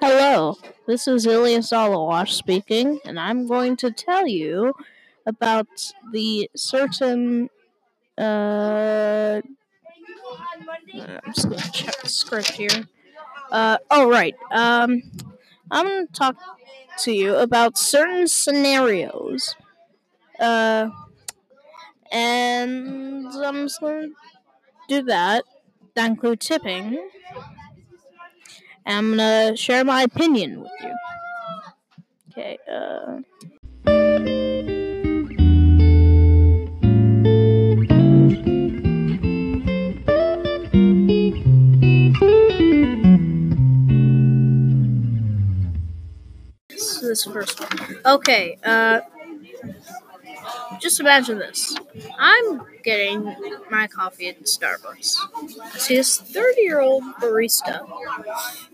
Hello, this is Ilias Alawash speaking, and I'm going to tell you about the certain. Uh, I'm just gonna check the script here. Uh, oh, right. Um, I'm gonna talk to you about certain scenarios. Uh, and I'm just gonna do that. That include tipping. I'm gonna share my opinion with you. Okay, uh. This first one. Okay, uh. Just imagine this. I'm getting my coffee at Starbucks. I see this 30 year old barista.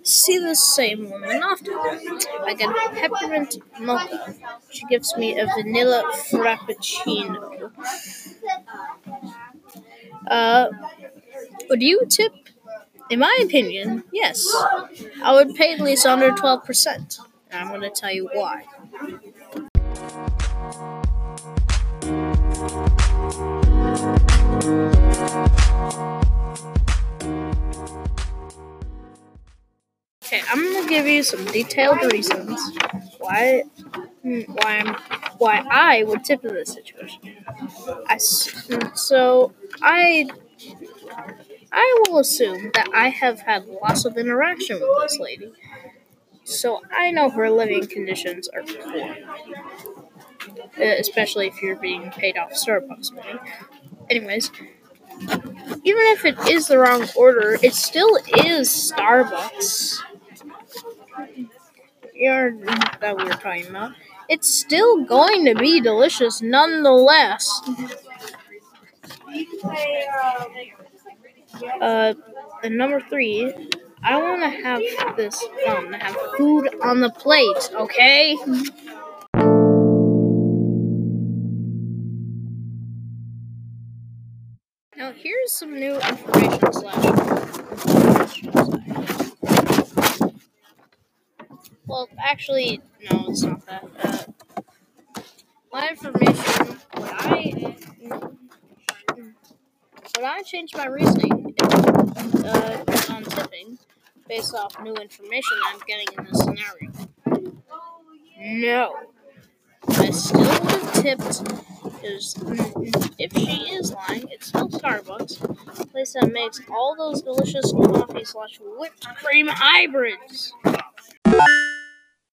See the same woman often. I get a peppermint mocha. She gives me a vanilla frappuccino. Uh, would you tip? In my opinion, yes. I would pay at least under 12%. And I'm going to tell you why. Give you some detailed reasons why hmm, why I'm why I would tip in this situation. I hmm, so I I will assume that I have had lots of interaction with this lady, so I know her living conditions are poor, especially if you're being paid off Starbucks money. Anyways, even if it is the wrong order, it still is Starbucks. You're, that we were talking about. It's still going to be delicious nonetheless. Uh, and number three, I want to have this fun, have food on the plate, okay? Now, here's some new information slash. Well, actually, no, it's not that. Uh, my information, what I. Would I change my reasoning uh, on tipping based off new information I'm getting in this scenario? No. I still would have tipped because if she is lying, it's still Starbucks, place that makes all those delicious coffee slash whipped cream hybrids.